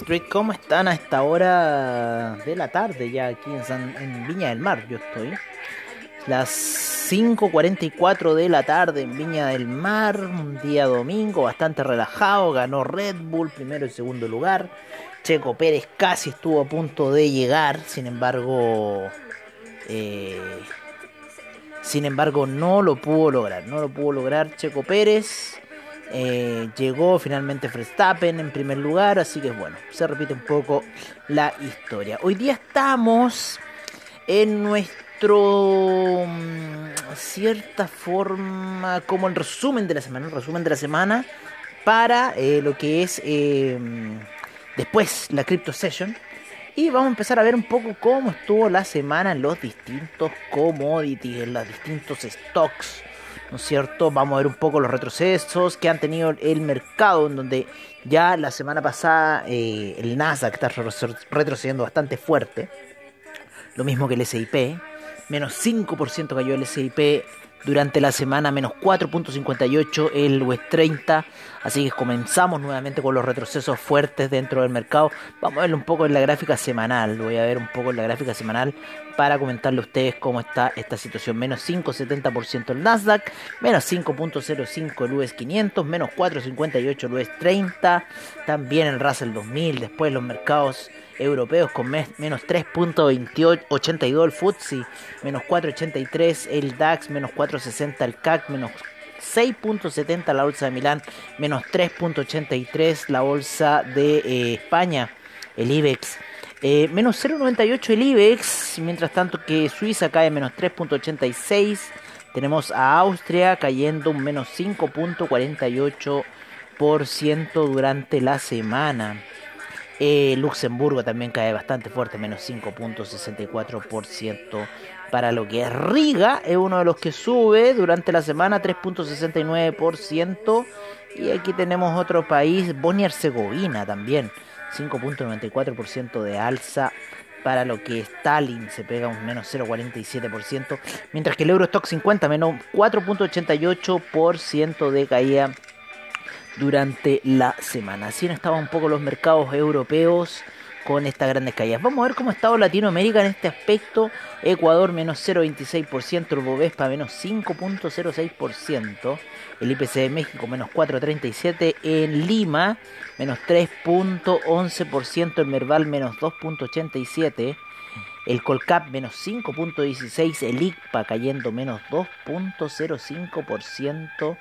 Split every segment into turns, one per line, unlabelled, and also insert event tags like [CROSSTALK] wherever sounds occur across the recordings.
Street, ¿cómo están a esta hora de la tarde ya aquí en, Viña del Mar? Yo estoy. Las 5.44 de la tarde en Viña del Mar, un día domingo bastante relajado, ganó Red Bull primero y segundo lugar. Checo Pérez casi estuvo a punto de llegar, sin embargo, eh, sin embargo no lo pudo lograr, no lo pudo lograr Checo Pérez. Eh, llegó finalmente Verstappen en primer lugar, así que bueno, se repite un poco la historia. Hoy día estamos en nuestro mm, cierta forma como el resumen de la semana, el resumen de la semana para eh, lo que es eh, después la Crypto Session. Y vamos a empezar a ver un poco cómo estuvo la semana en los distintos commodities, en los distintos stocks. ¿No es cierto? Vamos a ver un poco los retrocesos que han tenido el mercado, en donde ya la semana pasada eh, el Nasdaq está retro- retrocediendo bastante fuerte, lo mismo que el SIP, menos 5% cayó el SIP durante la semana, menos 4.58 el US 30, así que comenzamos nuevamente con los retrocesos fuertes dentro del mercado. Vamos a verlo un poco en la gráfica semanal, voy a ver un poco en la gráfica semanal para comentarle a ustedes cómo está esta situación. Menos 5,70% el Nasdaq, menos 5.05 el US 500, menos 4.58 el US 30, también el Russell 2000, después los mercados europeos con mes- menos 3.82 el FTSE, menos 4.83 el DAX, menos 4.60 el CAC, menos 6.70 la bolsa de Milán, menos 3.83 la bolsa de eh, España, el IBEX. Eh, menos 0.98 el IBEX, mientras tanto que Suiza cae menos 3.86. Tenemos a Austria cayendo un menos 5.48% durante la semana. Eh, Luxemburgo también cae bastante fuerte, menos 5.64% para lo que es Riga, es uno de los que sube durante la semana 3.69%. Y aquí tenemos otro país, Bosnia Herzegovina también, 5.94% de alza para lo que es Tallinn, se pega un menos 0.47%, mientras que el Eurostock 50 menos 4.88% de caída durante la semana. Así han estado un poco los mercados europeos con estas grandes caídas. Vamos a ver cómo ha estado Latinoamérica en este aspecto. Ecuador menos 0,26%, el Bovespa menos 5,06%, el IPC de México menos 4,37%, en Lima menos 3,11%, el Merval menos 2,87%. El Colcap menos 5.16, el ICPA cayendo menos 2.05%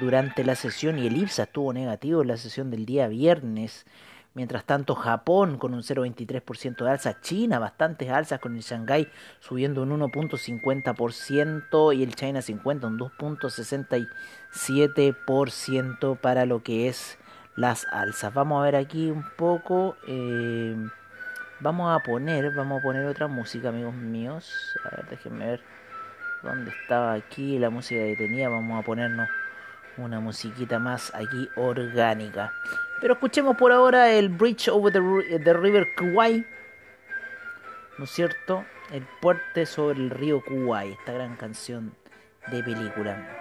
durante la sesión y el IPSA estuvo negativo en la sesión del día viernes. Mientras tanto, Japón con un 0,23% de alza, China bastantes alzas con el Shanghai subiendo un 1.50% y el China 50 un 2.67% para lo que es las alzas. Vamos a ver aquí un poco. eh, vamos a poner, vamos a poner otra música, amigos míos. A ver, déjenme ver dónde estaba aquí la música que tenía. Vamos a ponernos una musiquita más aquí orgánica. Pero escuchemos por ahora el Bridge over the, the River Kuwait. ¿No es cierto? El puente sobre el río Kuwait. Esta gran canción de película.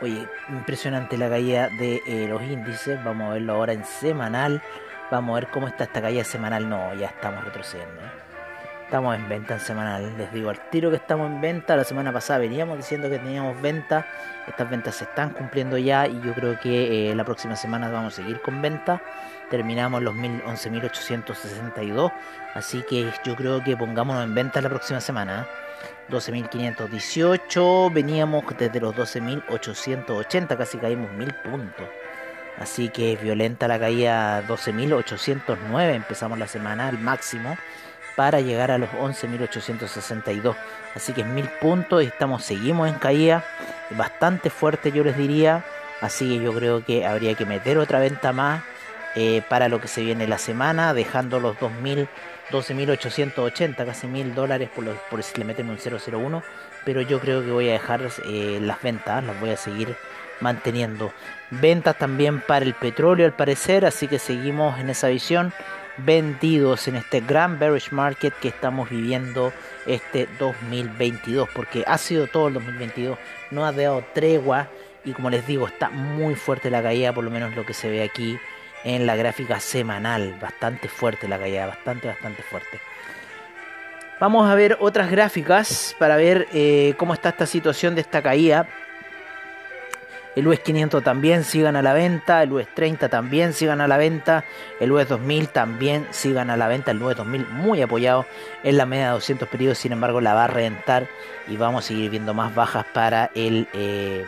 Oye, impresionante la caída de eh, los índices. Vamos a verlo ahora en semanal. Vamos a ver cómo está esta caída semanal. No, ya estamos retrocediendo. ¿eh? Estamos en venta en semanal. Les digo al tiro que estamos en venta. La semana pasada veníamos diciendo que teníamos venta. Estas ventas se están cumpliendo ya y yo creo que eh, la próxima semana vamos a seguir con venta. Terminamos los mil- 11.862. Así que yo creo que pongámonos en venta la próxima semana. ¿eh? 12.518. Veníamos desde los 12.880. Casi caímos mil puntos. Así que violenta la caída 12.809. Empezamos la semana al máximo para llegar a los 11.862. Así que es mil puntos y estamos, seguimos en caída bastante fuerte yo les diría. Así que yo creo que habría que meter otra venta más eh, para lo que se viene la semana, dejando los 2.000, 12.880, casi mil dólares por, los- por si le meten un 001. Pero yo creo que voy a dejar eh, las ventas, las voy a seguir manteniendo. Ventas también para el petróleo al parecer, así que seguimos en esa visión. Vendidos en este gran bearish market que estamos viviendo este 2022 porque ha sido todo el 2022 no ha dado tregua y como les digo está muy fuerte la caída por lo menos lo que se ve aquí en la gráfica semanal. Bastante fuerte la caída bastante bastante fuerte. Vamos a ver otras gráficas para ver eh, cómo está esta situación de esta caída el US 500 también sigan a la venta, el US 30 también sigan a la venta, el US 2000 también sigan a la venta, el US 2000 muy apoyado en la media de 200 periodos, sin embargo la va a reventar y vamos a seguir viendo más bajas para el eh,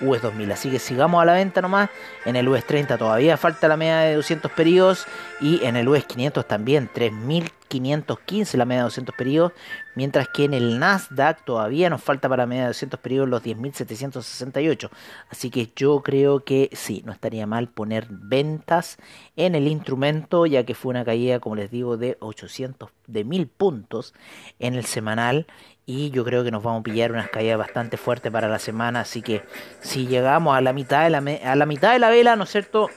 US 2000. Así que sigamos a la venta nomás. En el US 30 todavía falta la media de 200 periodos y en el US 500 también 3000 515 la media de 200 periodos, mientras que en el Nasdaq todavía nos falta para media de 200 periodos los 10.768. Así que yo creo que sí, no estaría mal poner ventas en el instrumento, ya que fue una caída, como les digo, de 800, de 1000 puntos en el semanal. Y yo creo que nos vamos a pillar unas caídas bastante fuertes para la semana. Así que si llegamos a la mitad de la, a la, mitad de la vela, ¿no es cierto?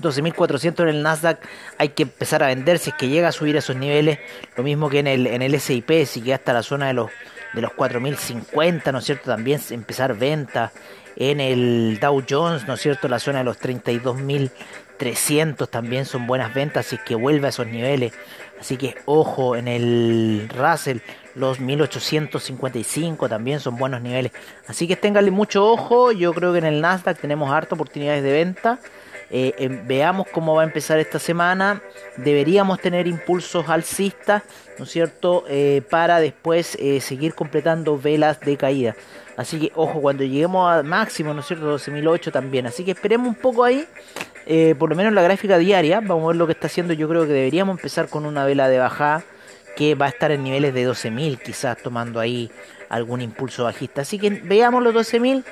12.400 en el Nasdaq hay que empezar a vender si es que llega a subir a esos niveles. Lo mismo que en el, en el SIP, si llega hasta la zona de los, de los 4.050, ¿no es cierto? También empezar venta. En el Dow Jones, ¿no es cierto? La zona de los 32.300 también son buenas ventas si es que vuelve a esos niveles. Así que ojo, en el Russell los 1855 también son buenos niveles. Así que ténganle mucho ojo. Yo creo que en el Nasdaq tenemos harta oportunidades de venta. Eh, em, veamos cómo va a empezar esta semana. Deberíamos tener impulsos alcistas, ¿no es cierto? Eh, para después eh, seguir completando velas de caída. Así que, ojo, cuando lleguemos a máximo, ¿no es cierto? 12.008 también. Así que esperemos un poco ahí. por lo menos la gráfica diaria. Vamos a ver lo que está haciendo. Yo creo que deberíamos empezar con una vela de bajada que va a estar en niveles de 12.000, quizás tomando ahí algún impulso bajista. Así que veamos los 12.000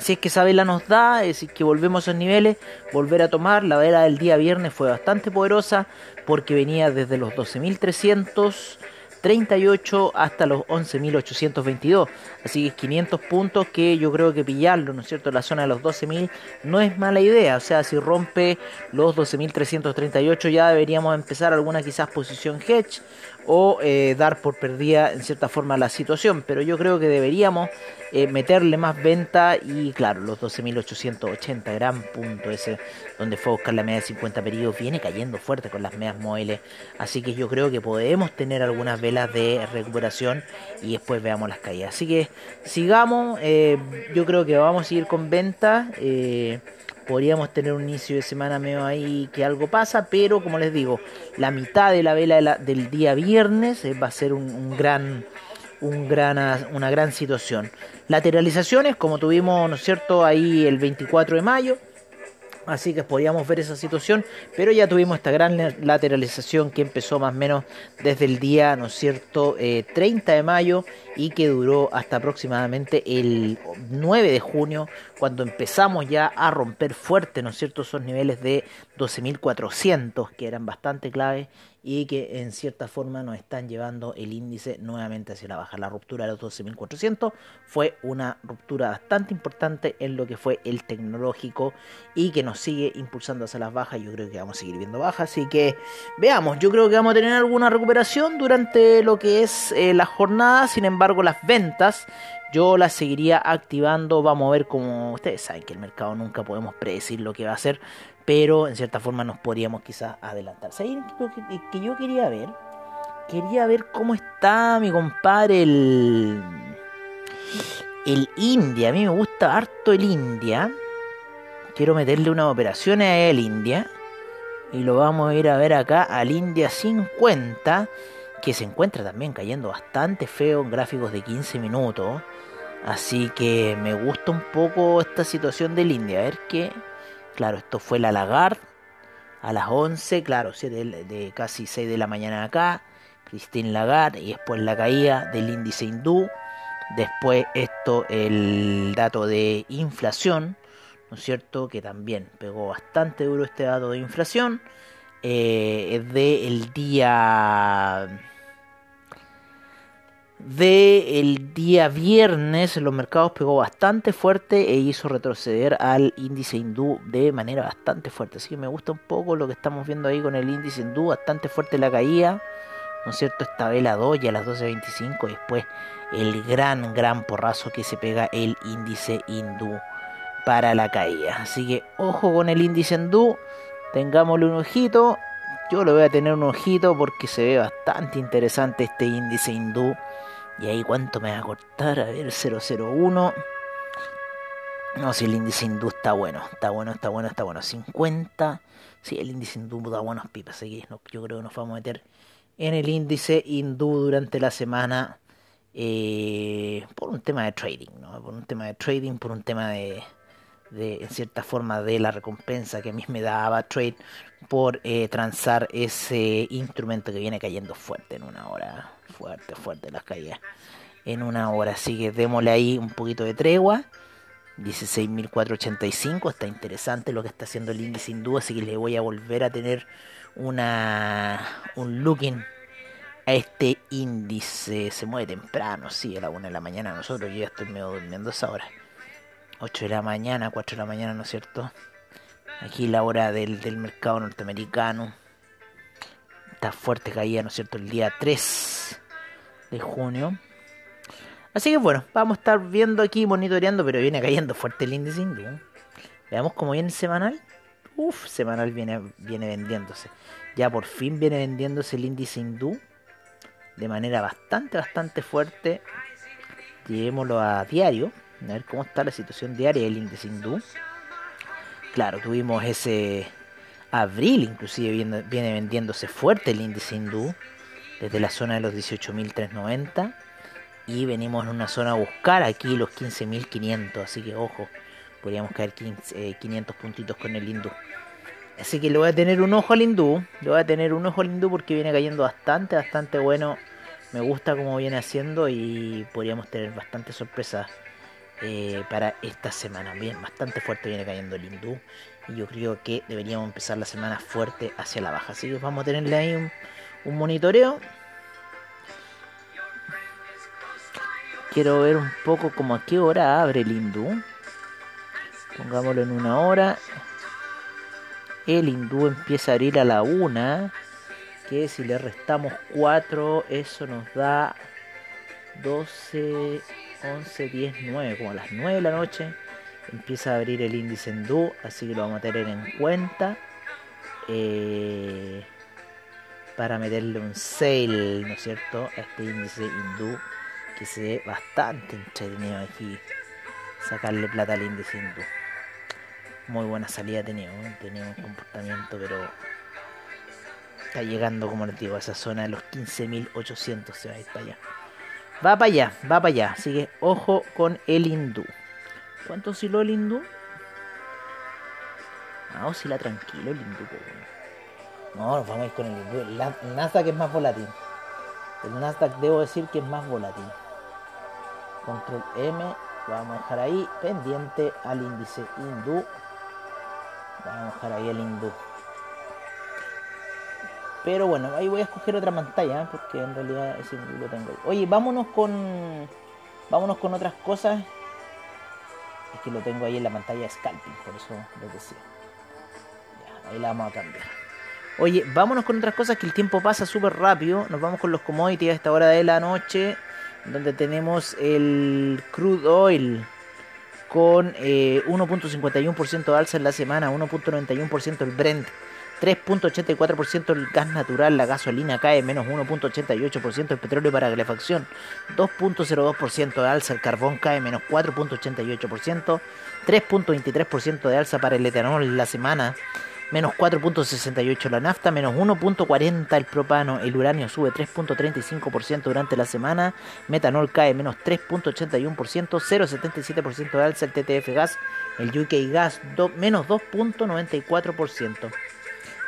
si es que esa vela nos da, es decir, que volvemos a esos niveles, volver a tomar. La vela del día viernes fue bastante poderosa porque venía desde los 12.338 hasta los 11.822. Así que 500 puntos que yo creo que pillarlo, ¿no es cierto? La zona de los 12.000 no es mala idea. O sea, si rompe los 12.338 ya deberíamos empezar alguna quizás posición hedge o eh, dar por perdida en cierta forma la situación. Pero yo creo que deberíamos eh, meterle más venta y claro, los 12.880, gran punto ese donde fue a buscar la media de 50 periodos, viene cayendo fuerte con las medias móviles. Así que yo creo que podemos tener algunas velas de recuperación y después veamos las caídas. Así que sigamos, eh, yo creo que vamos a seguir con venta podríamos tener un inicio de semana medio ahí que algo pasa, pero como les digo, la mitad de la vela del día viernes eh, va a ser un, gran, un gran, una gran situación. Lateralizaciones, como tuvimos, ¿no es cierto?, ahí el 24 de mayo, Así que podíamos ver esa situación, pero ya tuvimos esta gran lateralización que empezó más o menos desde el día, ¿no es cierto?, 30 eh, de mayo y que duró hasta aproximadamente el 9 de junio, cuando empezamos ya a romper fuerte, ¿no es cierto?, esos niveles de 12.400 que eran bastante clave y que en cierta forma nos están llevando el índice nuevamente hacia la baja. La ruptura de los 12.400 fue una ruptura bastante importante en lo que fue el tecnológico y que nos sigue impulsando hacia las bajas. Yo creo que vamos a seguir viendo bajas, así que veamos, yo creo que vamos a tener alguna recuperación durante lo que es eh, la jornada, sin embargo las ventas yo las seguiría activando, vamos a ver cómo ustedes saben que el mercado nunca podemos predecir lo que va a hacer, pero en cierta forma nos podríamos quizás adelantar. ¿Saben que, que yo quería ver? Quería ver cómo está mi compadre el, el India. A mí me gusta harto el India. Quiero meterle una operación a el India. Y lo vamos a ir a ver acá al India 50. Que se encuentra también cayendo bastante feo en gráficos de 15 minutos. Así que me gusta un poco esta situación del India. A ver qué Claro, esto fue la Lagarde a las 11, claro, de, casi 6 de la mañana acá. Christine Lagarde y después la caída del índice hindú. Después esto, el dato de inflación, ¿no es cierto? Que también pegó bastante duro este dato de inflación. Eh, es del día... del día viernes los mercados pegó bastante fuerte e hizo retroceder al índice hindú de manera bastante fuerte. Así que me gusta un poco lo que estamos viendo ahí con el índice hindú, bastante fuerte la caída, ¿no es cierto? Esta vela 2 ya a las 12.25 y después el gran, gran porrazo que se pega el índice hindú para la caída. Así que ojo con el índice hindú, tengámosle un ojito. Yo lo voy a tener un ojito porque se ve bastante interesante este índice hindú. Y ahí cuánto me va a cortar, a ver, 001. No, si el índice hindú está bueno, está bueno, está bueno, está bueno. 50. Sí, el índice hindú da buenos pipas. Así que yo creo que nos vamos a meter en el índice hindú durante la semana eh, por un tema de trading, ¿no? Por un tema de trading, por un tema de, de en cierta forma, de la recompensa que a mí me daba trade por eh, transar ese instrumento que viene cayendo fuerte en una hora. Fuerte, fuerte las caídas en una hora. Así que démosle ahí un poquito de tregua. 16.485, está interesante lo que está haciendo el índice hindú, así que le voy a volver a tener una un looking a este índice. Se mueve temprano, sí, a la 1 de la mañana. Nosotros yo ya estoy medio durmiendo esa hora. 8 de la mañana, 4 de la mañana, ¿no es cierto? Aquí la hora del, del mercado norteamericano. Está fuerte caída, ¿no es cierto? El día 3 de junio. Así que bueno, vamos a estar viendo aquí, monitoreando, pero viene cayendo fuerte el índice hindú. Veamos cómo viene semanal. Uf, semanal viene, viene vendiéndose. Ya por fin viene vendiéndose el índice hindú de manera bastante, bastante fuerte. Llevémoslo a diario. A ver cómo está la situación diaria del índice hindú. Claro, tuvimos ese abril, inclusive viene, viene vendiéndose fuerte el índice hindú. Desde la zona de los 18.390. Y venimos en una zona a buscar aquí los 15.500. Así que ojo, podríamos caer 15, eh, 500 puntitos con el hindú. Así que le voy a tener un ojo al hindú. Le voy a tener un ojo al hindú porque viene cayendo bastante, bastante bueno. Me gusta como viene haciendo y podríamos tener bastante sorpresas eh, para esta semana. Bien, bastante fuerte viene cayendo el hindú. Y yo creo que deberíamos empezar la semana fuerte hacia la baja. Así que vamos a tenerle ahí un, un monitoreo. Quiero ver un poco como a qué hora abre el hindú. Pongámoslo en una hora. El hindú empieza a abrir a la una. Que si le restamos 4, eso nos da 12, 11, 10, 9. Como a las 9 de la noche empieza a abrir el índice hindú. Así que lo vamos a tener en cuenta. Eh, para meterle un sale, ¿no es cierto? A este índice hindú que se ve bastante entretenido aquí. Sacarle plata al índice hindú muy buena salida ¿eh? tenía un comportamiento, pero está llegando, como les digo, a esa zona de los 15.800, se va a ir para allá. Va para allá, va para allá, así que ojo con el hindú. ¿Cuánto osciló el hindú? Ah, oscila tranquilo el hindú. No, nos vamos a ir con el. El Nasdaq es más volátil. El Nasdaq debo decir que es más volátil. Control M, vamos a dejar ahí pendiente al índice hindú. Vamos a dejar ahí el hindú. Pero bueno, ahí voy a escoger otra pantalla, ¿eh? porque en realidad ese lo tengo ahí. Oye, vámonos con. Vámonos con otras cosas. Es que lo tengo ahí en la pantalla de scalping, por eso les decía. Ya, ahí la vamos a cambiar. Oye, vámonos con otras cosas que el tiempo pasa súper rápido. Nos vamos con los commodities a esta hora de la noche. Donde tenemos el crude oil con eh, 1.51% de alza en la semana, 1.91% el Brent, 3.84% el gas natural, la gasolina cae menos 1.88%, el petróleo para calefacción, 2.02% de alza, el carbón cae menos 4.88%, 3.23% de alza para el etanol en la semana, menos 4.68 la nafta, menos 1.40 el propano, el uranio sube 3.35% durante la semana, metanol cae menos 3.81%, 0.77% de alza el TTF gas, el UK gas do, menos 2.94%.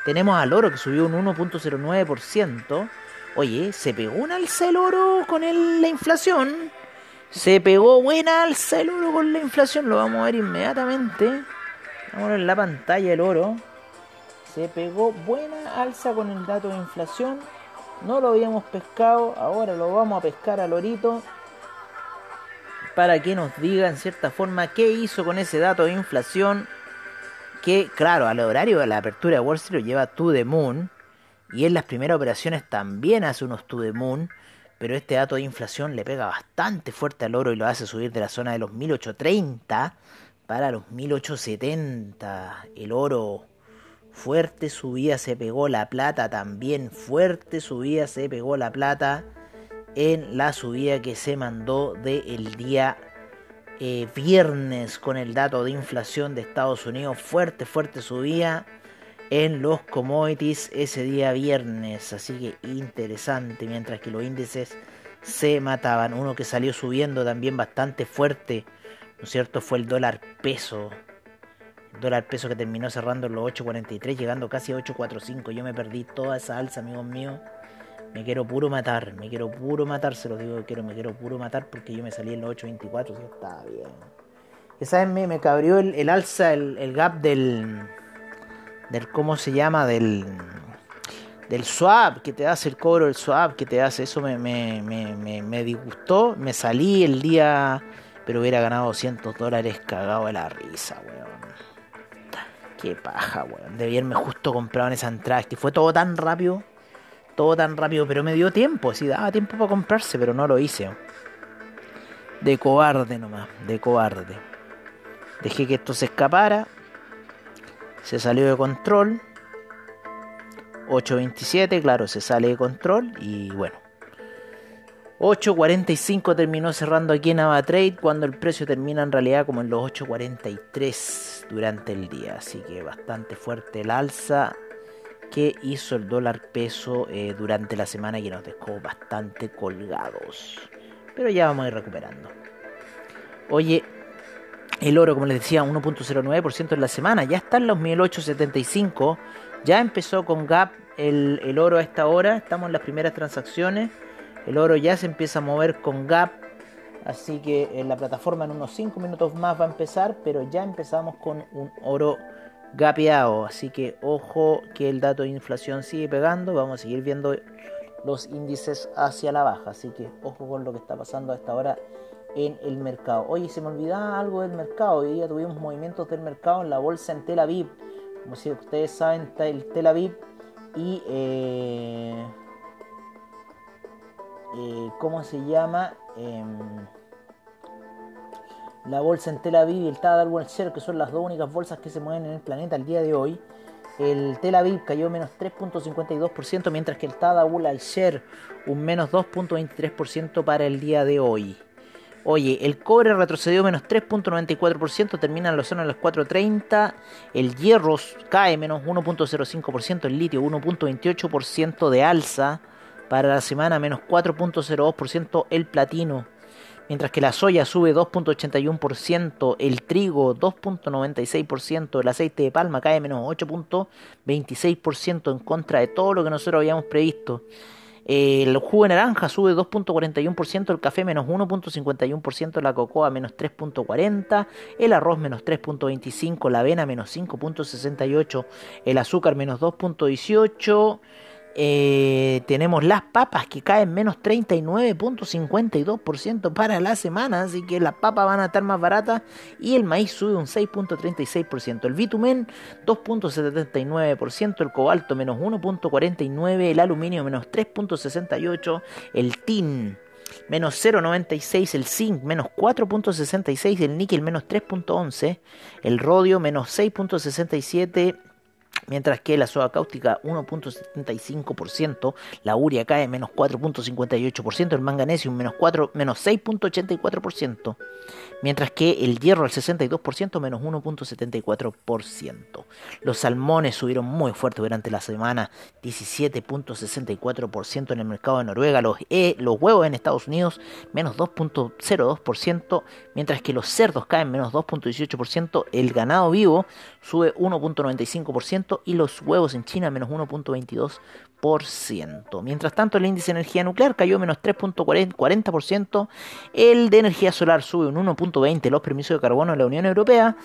Tenemos al oro que subió un 1.09%. Oye, se pegó un alza el oro con el, la inflación. Se pegó buena alza el oro con la inflación. Lo vamos a ver inmediatamente. Vamos a ver en la pantalla el oro. Se pegó buena alza con el dato de inflación. No lo habíamos pescado, ahora lo vamos a pescar al lorito para que nos diga en cierta forma qué hizo con ese dato de inflación que, claro, al horario de la apertura de Wall Street lo lleva To The Moon y en las primeras operaciones también hace unos To The Moon, pero este dato de inflación le pega bastante fuerte al oro y lo hace subir de la zona de los 1830 para los 1870. El oro fuerte subida se pegó la plata también, fuerte subida se pegó la plata en la subida que se mandó del día eh, viernes con el dato de inflación de Estados Unidos, fuerte, fuerte subida en los commodities ese día viernes, así que interesante, mientras que los índices se mataban, uno que salió subiendo también bastante fuerte, ¿no es cierto? Fue el dólar peso, dólar peso que terminó cerrando en los 8.43, llegando casi a 8.45. Yo me perdí toda esa alza, amigos míos. Me quiero puro matar, me quiero puro matar, se lo digo, quiero, me quiero puro matar porque yo me salí en los 8.24, sí, está bien. Esa vez me, me cabrió el, alza, el, gap del, del, ¿cómo se llama? Del, del swap que te hace el cobro, el swap que te hace, eso me, me, me, me disgustó, me salí el día, pero hubiera ganado 200 dólares cagado de la risa, weón. Qué paja, weón. De haberme justo comprado en esa entrada. Y fue todo tan rápido. Todo tan rápido. Pero me dio tiempo. Sí, daba tiempo para comprarse, pero no lo hice. De cobarde nomás. De cobarde. Dejé que esto se escapara. Se salió de control. 8.27, claro, se sale de control. Y bueno. 8.45 terminó cerrando aquí en AvaTrade cuando el precio termina en realidad como en los 8.43 durante el día. Así que bastante fuerte el alza que hizo el dólar peso eh, durante la semana y nos dejó bastante colgados. Pero ya vamos a ir recuperando. Oye, el oro, como les decía, 1.09% en la semana. Ya está en los 1875. Ya empezó con gap el, el oro a esta hora. Estamos en las primeras transacciones. El oro ya se empieza a mover con gap. Así que en la plataforma en unos 5 minutos más va a empezar. Pero ya empezamos con un oro gapeado. Así que ojo que el dato de inflación sigue pegando. Vamos a seguir viendo los índices hacia la baja. Así que ojo con lo que está pasando a esta hora en el mercado. Oye, se me olvidaba algo del mercado. Hoy día tuvimos movimientos del mercado en la bolsa en Tel Aviv. Como si ustedes saben, el Tel Aviv y... Eh, eh, ¿cómo se llama? Em, la bolsa en Tel Aviv y el Tadal World Share, que son las dos únicas bolsas que se mueven en el planeta al día de hoy. El Tel Aviv cayó menos 3.52%, mientras que el Tadawul al Share un menos 2.23% para el día de hoy. Oye, el cobre retrocedió menos 3.94%, termina en la zona de los 4.30. El hierro cae menos 1.05%, el litio 1.28% de alza para la semana menos 4.02% el platino, mientras que la soya sube 2.81%, el trigo 2.96%, el aceite de palma cae menos 8.26% en contra de todo lo que nosotros habíamos previsto. El jugo de naranja sube 2.41%, el café menos 1.51%, la cocoa menos 3.40%, el arroz menos 3.25%, la avena menos 5.68%, el azúcar menos 2.18%, eh, tenemos las papas que caen menos 39.52% para la semana, así que las papas van a estar más baratas y el maíz sube un 6.36%, el bitumen 2.79%, el cobalto menos 1.49%, el aluminio menos 3.68%, el tin menos 0,96, el zinc menos 4.66, el níquel menos 3.11, el rodio menos 6.67, Mientras que la soda cáustica 1.75%, la uria cae menos 4.58%, el manganesio menos, 4, menos 6.84%, mientras que el hierro al 62% menos 1.74%. Los salmones subieron muy fuerte durante la semana, 17.64% en el mercado de Noruega, los, e, los huevos en Estados Unidos menos 2.02%, mientras que los cerdos caen menos 2.18%, el ganado vivo sube 1.95%, y los huevos en China menos 1.22%. Mientras tanto, el índice de energía nuclear cayó menos 3.40%. El de energía solar sube un 1.20%. Los permisos de carbono en la Unión Europea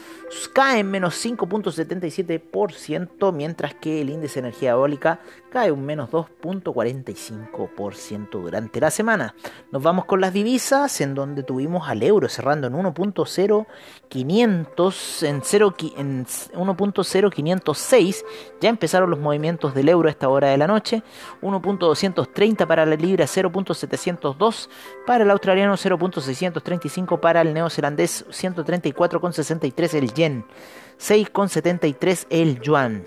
caen menos 5.77%. Mientras que el índice de energía eólica cae un menos 2.45% durante la semana. Nos vamos con las divisas, en donde tuvimos al euro cerrando en 1.0500 en, 0, en 1.0506. Ya empezaron los movimientos del euro a esta hora de la noche. 1.230 para la libra, 0.702 para el australiano, 0.635 para el neozelandés, 134.63 el yen, 6.73 el yuan,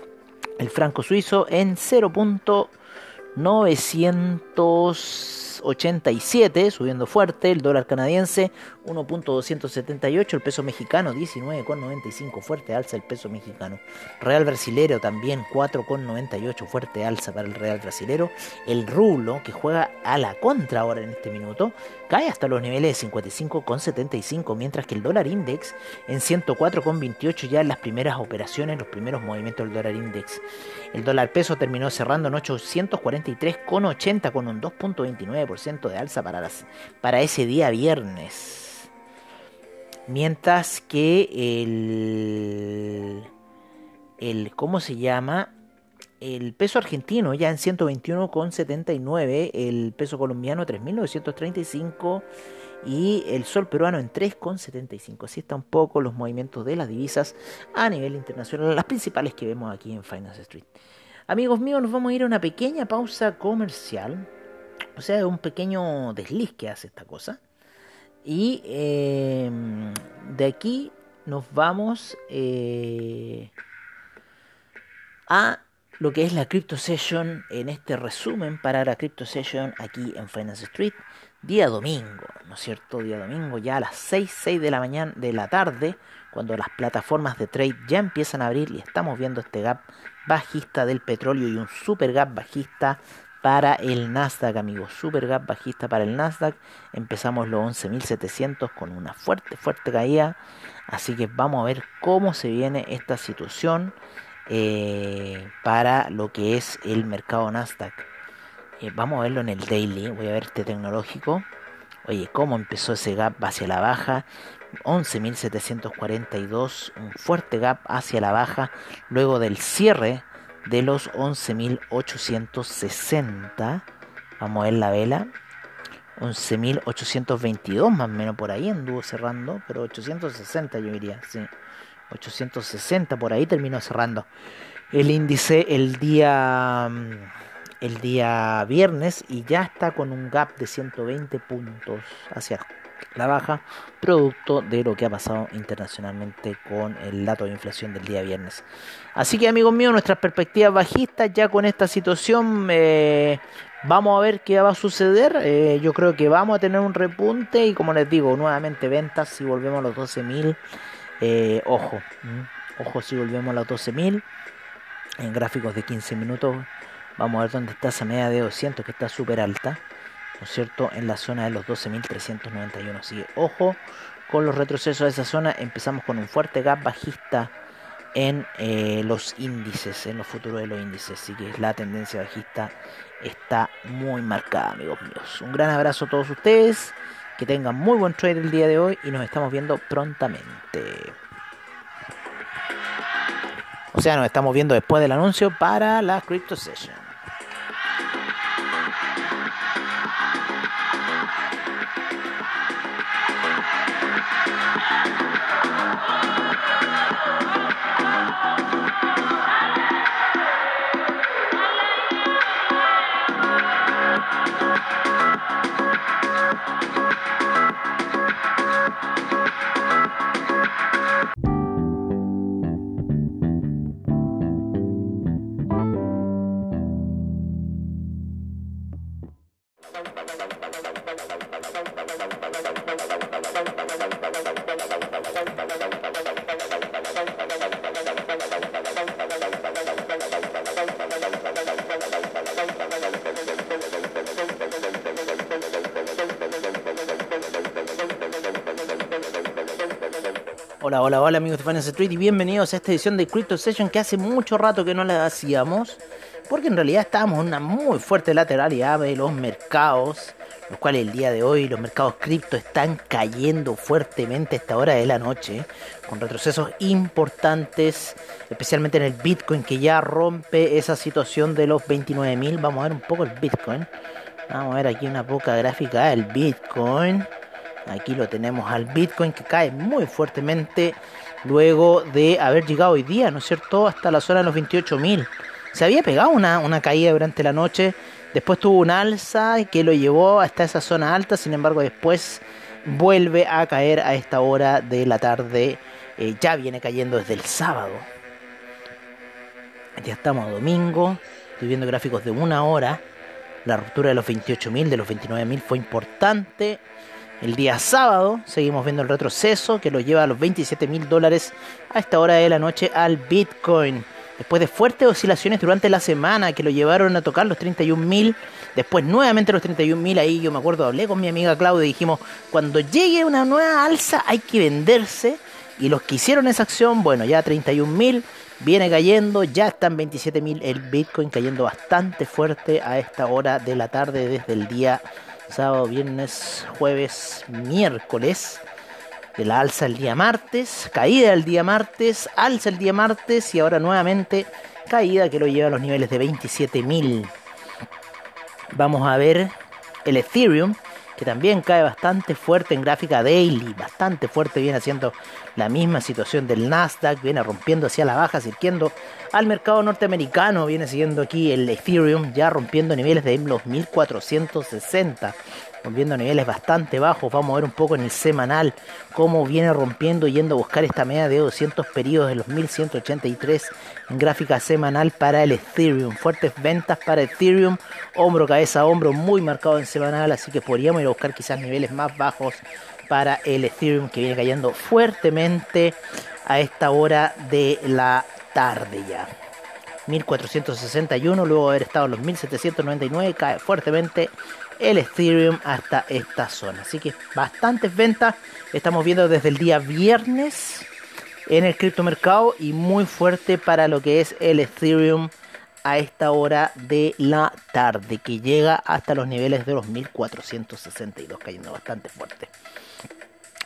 el franco suizo en 0.900 87, subiendo fuerte, el dólar canadiense 1.278, el peso mexicano 19,95, fuerte alza el peso mexicano. Real brasilero también 4,98, fuerte alza para el real brasilero. El rublo, que juega a la contra ahora en este minuto, cae hasta los niveles de 55,75, mientras que el dólar index en 104,28 ya en las primeras operaciones, los primeros movimientos del dólar index. El dólar peso terminó cerrando en 843,80 con un 2.29% de alza para, para ese día viernes. Mientras que el, el ¿cómo se llama? El peso argentino ya en 121,79, el peso colombiano 3.935 y el sol peruano en 3,75. Así están un poco los movimientos de las divisas a nivel internacional, las principales que vemos aquí en Finance Street. Amigos míos, nos vamos a ir a una pequeña pausa comercial, o sea, un pequeño desliz que hace esta cosa. Y em, de aquí nos vamos eh, a lo que es la Crypto Session en este resumen para la Crypto Session aquí en Finance Street día domingo, ¿no es cierto? Día domingo ya a las 6, 6 de la mañana, de la tarde, cuando las plataformas de trade ya empiezan a abrir y estamos viendo este gap bajista del petróleo y un super gap bajista para el Nasdaq, amigos. Super gap bajista para el Nasdaq. Empezamos los 11.700 con una fuerte, fuerte caída. Así que vamos a ver cómo se viene esta situación eh, para lo que es el mercado Nasdaq. Eh, vamos a verlo en el daily. Voy a ver este tecnológico. Oye, cómo empezó ese gap hacia la baja. 11.742, un fuerte gap hacia la baja luego del cierre de los 11.860. Vamos a ver la vela. 11.822 más o menos por ahí anduvo cerrando, pero 860 yo diría, sí. 860 por ahí terminó cerrando. El índice el día mm, el día viernes y ya está con un gap de 120 puntos hacia la baja, producto de lo que ha pasado internacionalmente con el dato de inflación del día viernes. Así que amigos míos, nuestras perspectivas bajistas ya con esta situación, eh, vamos a ver qué va a suceder. Eh, yo creo que vamos a tener un repunte y como les digo, nuevamente ventas si volvemos a los 12.000. Eh, ojo, ojo si volvemos a los 12.000 en gráficos de 15 minutos Vamos a ver dónde está esa media de 200 que está súper alta, ¿no es cierto? En la zona de los 12.391. Así que ojo con los retrocesos de esa zona. Empezamos con un fuerte gap bajista en eh, los índices, en los futuros de los índices. Así que la tendencia bajista está muy marcada, amigos míos. Un gran abrazo a todos ustedes. Que tengan muy buen trade el día de hoy y nos estamos viendo prontamente. O sea, nos estamos viendo después del anuncio para la Crypto Session. Hola, hola, hola amigos de Finance Street y bienvenidos a esta edición de Crypto Session que hace mucho rato que no la hacíamos porque en realidad estábamos en una muy fuerte lateralidad de los mercados, los cuales el día de hoy los mercados cripto están cayendo fuertemente a esta hora de la noche, con retrocesos importantes, especialmente en el Bitcoin que ya rompe esa situación de los 29.000. Vamos a ver un poco el Bitcoin. Vamos a ver aquí una poca gráfica del Bitcoin. Aquí lo tenemos al Bitcoin que cae muy fuertemente luego de haber llegado hoy día, ¿no es cierto?, hasta la zona de los 28.000. Se había pegado una, una caída durante la noche, después tuvo un alza que lo llevó hasta esa zona alta, sin embargo después vuelve a caer a esta hora de la tarde, eh, ya viene cayendo desde el sábado. Ya estamos domingo, estoy viendo gráficos de una hora, la ruptura de los 28.000, de los 29.000 fue importante. El día sábado seguimos viendo el retroceso que lo lleva a los 27 mil dólares a esta hora de la noche al Bitcoin. Después de fuertes oscilaciones durante la semana que lo llevaron a tocar los 31 mil, después nuevamente los 31 mil, ahí yo me acuerdo, hablé con mi amiga Claudia y dijimos, cuando llegue una nueva alza hay que venderse. Y los que hicieron esa acción, bueno, ya 31 mil, viene cayendo, ya están 27 mil el Bitcoin cayendo bastante fuerte a esta hora de la tarde desde el día sábado, viernes, jueves, miércoles. De la alza el día martes, caída el día martes, alza el día martes y ahora nuevamente caída que lo lleva a los niveles de 27.000. Vamos a ver el Ethereum que también cae bastante fuerte en gráfica daily, bastante fuerte, viene haciendo la misma situación del Nasdaq, viene rompiendo hacia la baja, sirviendo al mercado norteamericano, viene siguiendo aquí el Ethereum ya rompiendo niveles de los 1460 volviendo a niveles bastante bajos. Vamos a ver un poco en el semanal cómo viene rompiendo yendo a buscar esta media de 200 periodos de los 1183 en gráfica semanal para el Ethereum. Fuertes ventas para Ethereum, hombro, cabeza, hombro, muy marcado en semanal, así que podríamos ir a buscar quizás niveles más bajos para el Ethereum que viene cayendo fuertemente a esta hora de la tarde ya. 1461, luego de haber estado en los 1799, cae fuertemente el Ethereum hasta esta zona. Así que bastantes ventas. Estamos viendo desde el día viernes en el criptomercado y muy fuerte para lo que es el Ethereum a esta hora de la tarde, que llega hasta los niveles de los 1462, cayendo bastante fuerte.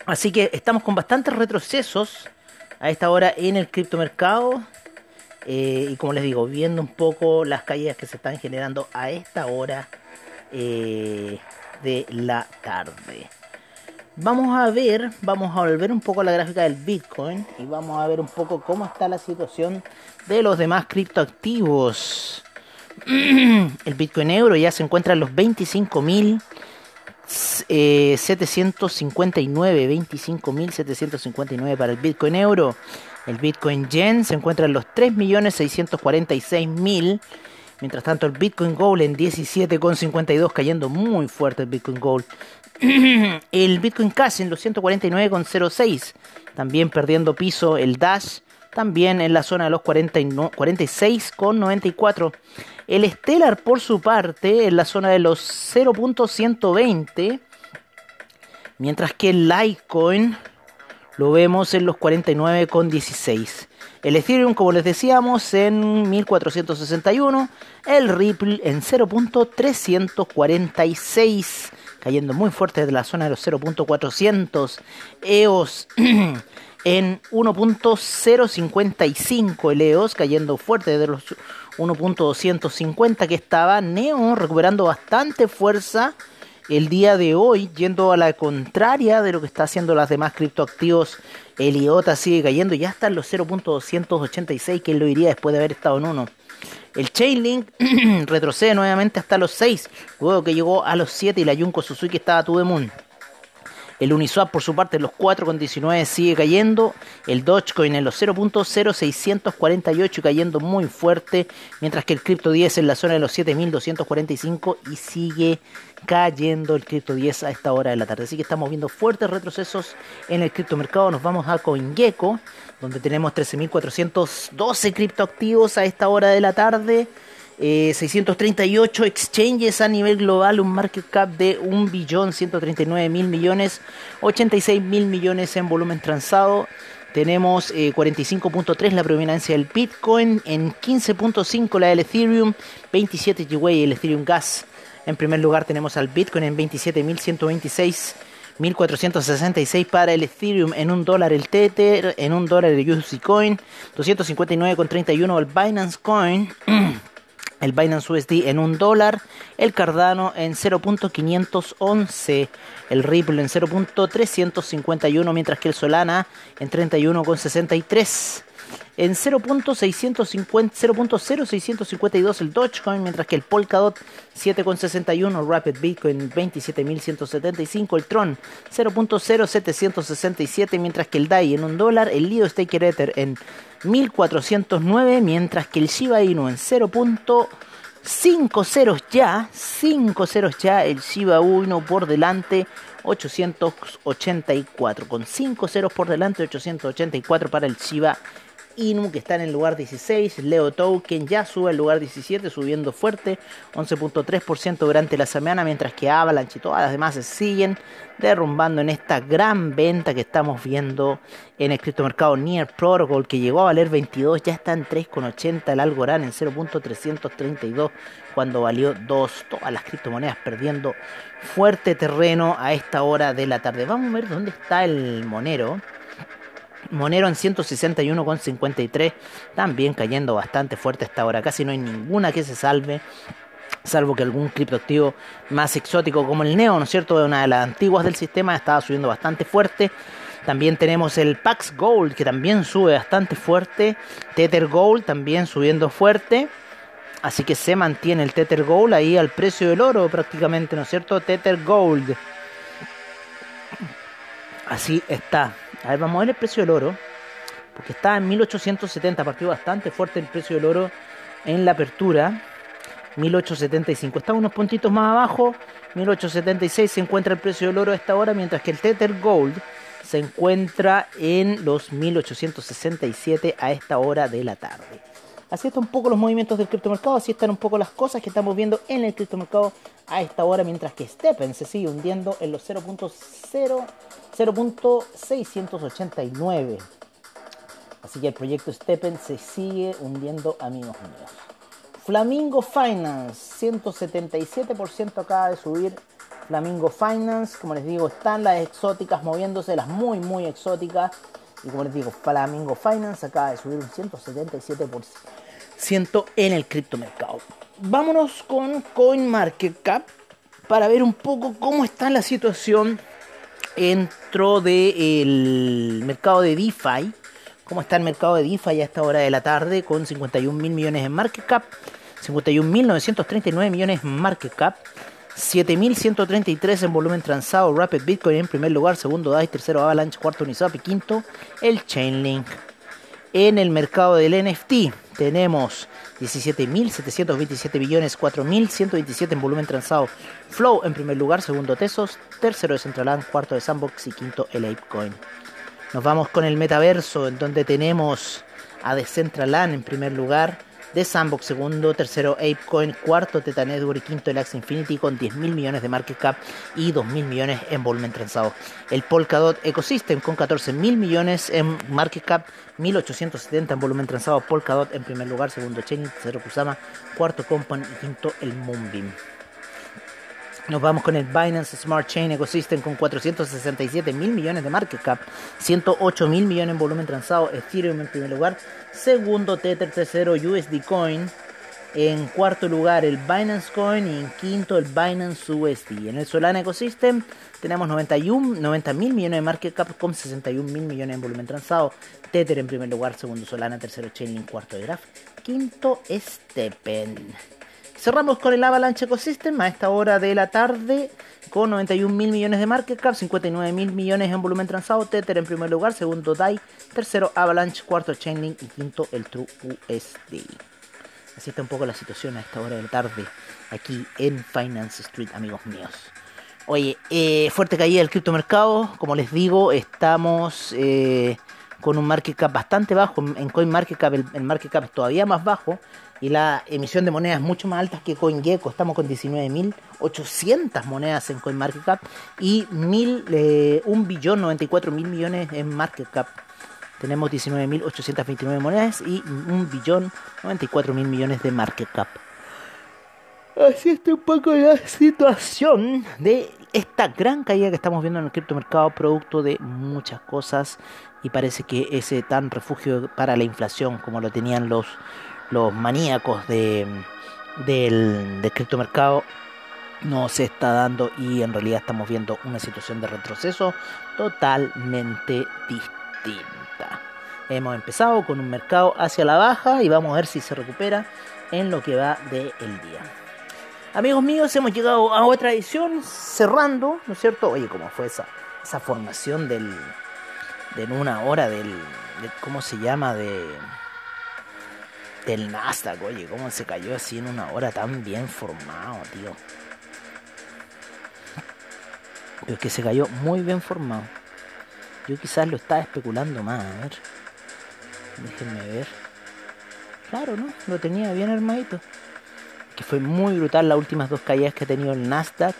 Así que estamos con bastantes retrocesos a esta hora en el criptomercado. Eh, y como les digo, viendo un poco las caídas que se están generando a esta hora eh, de la tarde. Vamos a ver, vamos a volver un poco a la gráfica del Bitcoin y vamos a ver un poco cómo está la situación de los demás criptoactivos. [CLEARS THROAT] El Bitcoin euro ya se encuentra en los 25.759, 25.759 para el Bitcoin euro. El Bitcoin yen se encuentra en los 3.646.000 Mientras tanto, el Bitcoin Gold en 17,52 cayendo muy fuerte el Bitcoin Gold. [CLEARS THROAT] el Bitcoin Cash en los 149,06 también perdiendo piso el Dash también en la zona de los 46,94. El Stellar por su parte en la zona de los 0.120 mientras que el Litecoin lo vemos en los 49,16. El Ethereum, como les decíamos, en 1461. El Ripple en 0.346, cayendo muy fuerte desde la zona de los 0.400. EOS [CLEARS THROAT] en 1.055. El EOS cayendo fuerte desde los 1.250 que estaba. Neo recuperando bastante fuerza el día de hoy, yendo a la contraria de lo que está haciendo las demás criptoactivos, el IOTA sigue cayendo, ya está en los 0.286, que lo iría después de haber estado en 1. El Chainlink [CLEARS THROAT] retrocede nuevamente hasta los 6, luego que llegó a los 7 y la Junko Suzuki estaba the moon. El Uniswap por su parte en los 4,19 sigue cayendo. El Dogecoin en los 0.0648 cayendo muy fuerte. Mientras que el Crypto 10 en la zona de los 7.245 y sigue cayendo el Crypto 10 a esta hora de la tarde. Así que estamos viendo fuertes retrocesos en el criptomercado. Nos vamos a CoinGecko, donde tenemos 13.412 criptoactivos a esta hora de la tarde. 638 eh, exchanges a nivel global, un market cap de 1 billón 139 mil millones, 86 mil millones en volumen transado, Tenemos eh, 45.3 la predominancia del Bitcoin, en 15.5 la del Ethereum, 27 GWay el Ethereum Gas. En primer lugar tenemos al Bitcoin en 27.126. 1466 para el Ethereum en un dólar el Tether, en un dólar el USD Coin, 259,31 el Binance Coin, [CLEARS THROAT] el Binance USD en un dólar, el Cardano en 0.511, el Ripple en 0.351, mientras que el Solana en 31.63. En 0.652 el Dogecoin, mientras que el Polkadot 7.61, Rapid Bitcoin 27.175, el Tron 0.0767, mientras que el DAI en un dólar, el Lido Staker Ether en 1409, mientras que el Shiba Inu en 0.5 ceros ya, 5 ceros ya, el Shiba Inu por delante 884, con 5 ceros por delante 884 para el Shiba que está en el lugar 16, Leo Token ya sube al lugar 17 subiendo fuerte, 11.3% durante la semana, mientras que Avalanche y todas las demás se siguen derrumbando en esta gran venta que estamos viendo en el criptomercado Near Protocol que llegó a valer 22, ya está en 3.80, el Algorand en 0.332 cuando valió 2, todas las criptomonedas perdiendo fuerte terreno a esta hora de la tarde. Vamos a ver dónde está el Monero. Monero en 161,53, también cayendo bastante fuerte hasta ahora. Casi no hay ninguna que se salve, salvo que algún criptoactivo más exótico como el Neo, ¿no es cierto? Una de las antiguas del sistema estaba subiendo bastante fuerte. También tenemos el Pax Gold que también sube bastante fuerte. Tether Gold también subiendo fuerte. Así que se mantiene el Tether Gold ahí al precio del oro prácticamente, ¿no es cierto? Tether Gold. Así está. A ver, vamos a ver el precio del oro. Porque está en 1870, partió bastante fuerte el precio del oro en la apertura. 1875. Está unos puntitos más abajo. 1876 se encuentra el precio del oro a esta hora, mientras que el Tether Gold se encuentra en los 1867 a esta hora de la tarde. Así están un poco los movimientos del criptomercado, así están un poco las cosas que estamos viendo en el criptomercado a esta hora, mientras que Steppen se sigue hundiendo en los 0.0 0.689. Así que el proyecto Steppen se sigue hundiendo, amigos míos. Flamingo Finance, 177% acaba de subir. Flamingo Finance, como les digo, están las exóticas moviéndose, las muy, muy exóticas. Y como les digo, Flamingo Finance acaba de subir un 177% en el criptomercado. Vámonos con CoinMarketCap para ver un poco cómo está la situación dentro del mercado de DeFi. ¿Cómo está el mercado de DeFi a esta hora de la tarde? Con 51 mil millones en market cap, 51.939 millones en market cap, 7.133 en volumen transado. Rapid Bitcoin en primer lugar, segundo DAI, tercero Avalanche, cuarto Uniswap y quinto el Chainlink. En el mercado del NFT tenemos 17.727 billones, 4.127 en volumen transado. Flow en primer lugar, segundo Tesos, tercero de Centraland, cuarto de Sandbox y quinto el Apecoin. Nos vamos con el metaverso, en donde tenemos a Decentraland en primer lugar, de Sandbox segundo, tercero Apecoin, cuarto Teta Network y quinto el Axie Infinity con 10.000 millones de market cap y 2.000 millones en volumen transado. El Polkadot Ecosystem con 14.000 millones en market cap, 1.870 en volumen transado. Polkadot en primer lugar, segundo Chain, tercero Kusama, cuarto Compound y quinto el Moonbeam. Nos vamos con el Binance Smart Chain Ecosystem con 467 mil millones de market cap, 108 mil millones en volumen transado, Ethereum en primer lugar, segundo Tether, tercero USD Coin, en cuarto lugar el Binance Coin y en quinto el Binance USD. En el Solana Ecosystem tenemos 91, 90 mil millones de market cap con 61 mil millones en volumen transado, Tether en primer lugar, segundo Solana, tercero Chainlink, cuarto Graph, quinto Steppen. Cerramos con el Avalanche Ecosystem a esta hora de la tarde con 91 mil millones de market cap, 59 mil millones en volumen transado, Tether en primer lugar, segundo DAI, tercero Avalanche, cuarto Chainlink y quinto el True USD. Así está un poco la situación a esta hora de la tarde aquí en Finance Street, amigos míos. Oye, eh, fuerte caída del criptomercado, como les digo, estamos eh, con un market cap bastante bajo, en CoinMarketCap el, el market cap es todavía más bajo, y la emisión de monedas mucho más altas que CoinGecko. Estamos con 19.800 monedas en CoinMarketCap y mil, eh, 1 billón 94 mil millones en market cap. Tenemos 19.829 monedas y un billón 94 mil millones de market cap. Así está un poco la situación de esta gran caída que estamos viendo en el criptomercado, producto de muchas cosas y parece que ese tan refugio para la inflación como lo tenían los, los maníacos de, del, del criptomercado no se está dando y en realidad estamos viendo una situación de retroceso totalmente distinta. Hemos empezado con un mercado hacia la baja y vamos a ver si se recupera en lo que va del día. Amigos míos, hemos llegado a otra edición, cerrando, ¿no es cierto? Oye, ¿cómo fue esa, esa formación del, de una hora del, de, ¿cómo se llama? De, del Nasdaq, oye, ¿cómo se cayó así en una hora tan bien formado, tío? Pero es que se cayó muy bien formado. Yo quizás lo estaba especulando más, a ver. Déjenme ver. Claro, ¿no? Lo tenía bien armadito que fue muy brutal las últimas dos caídas que ha tenido el Nasdaq,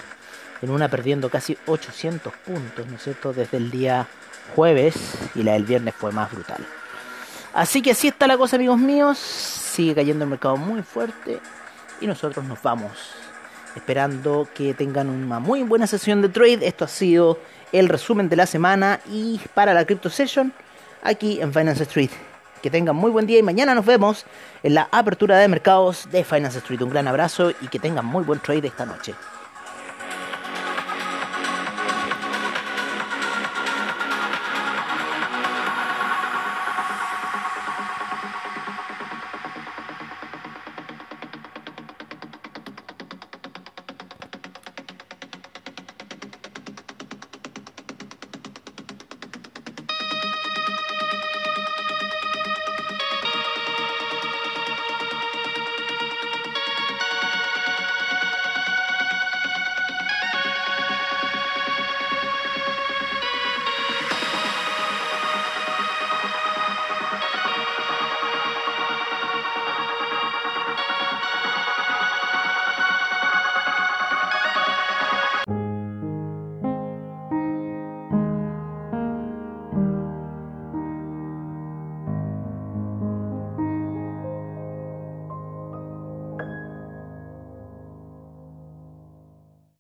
en una perdiendo casi 800 puntos, ¿no es cierto?, desde el día jueves y la del viernes fue más brutal. Así que así está la cosa, amigos míos, sigue cayendo el mercado muy fuerte y nosotros nos vamos esperando que tengan una muy buena sesión de trade. Esto ha sido el resumen de la semana y para la Crypto Session aquí en Finance Street. Que tengan muy buen día y mañana nos vemos en la apertura de mercados de Finance Street. Un gran abrazo y que tengan muy buen trade esta noche.